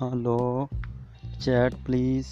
hello chat please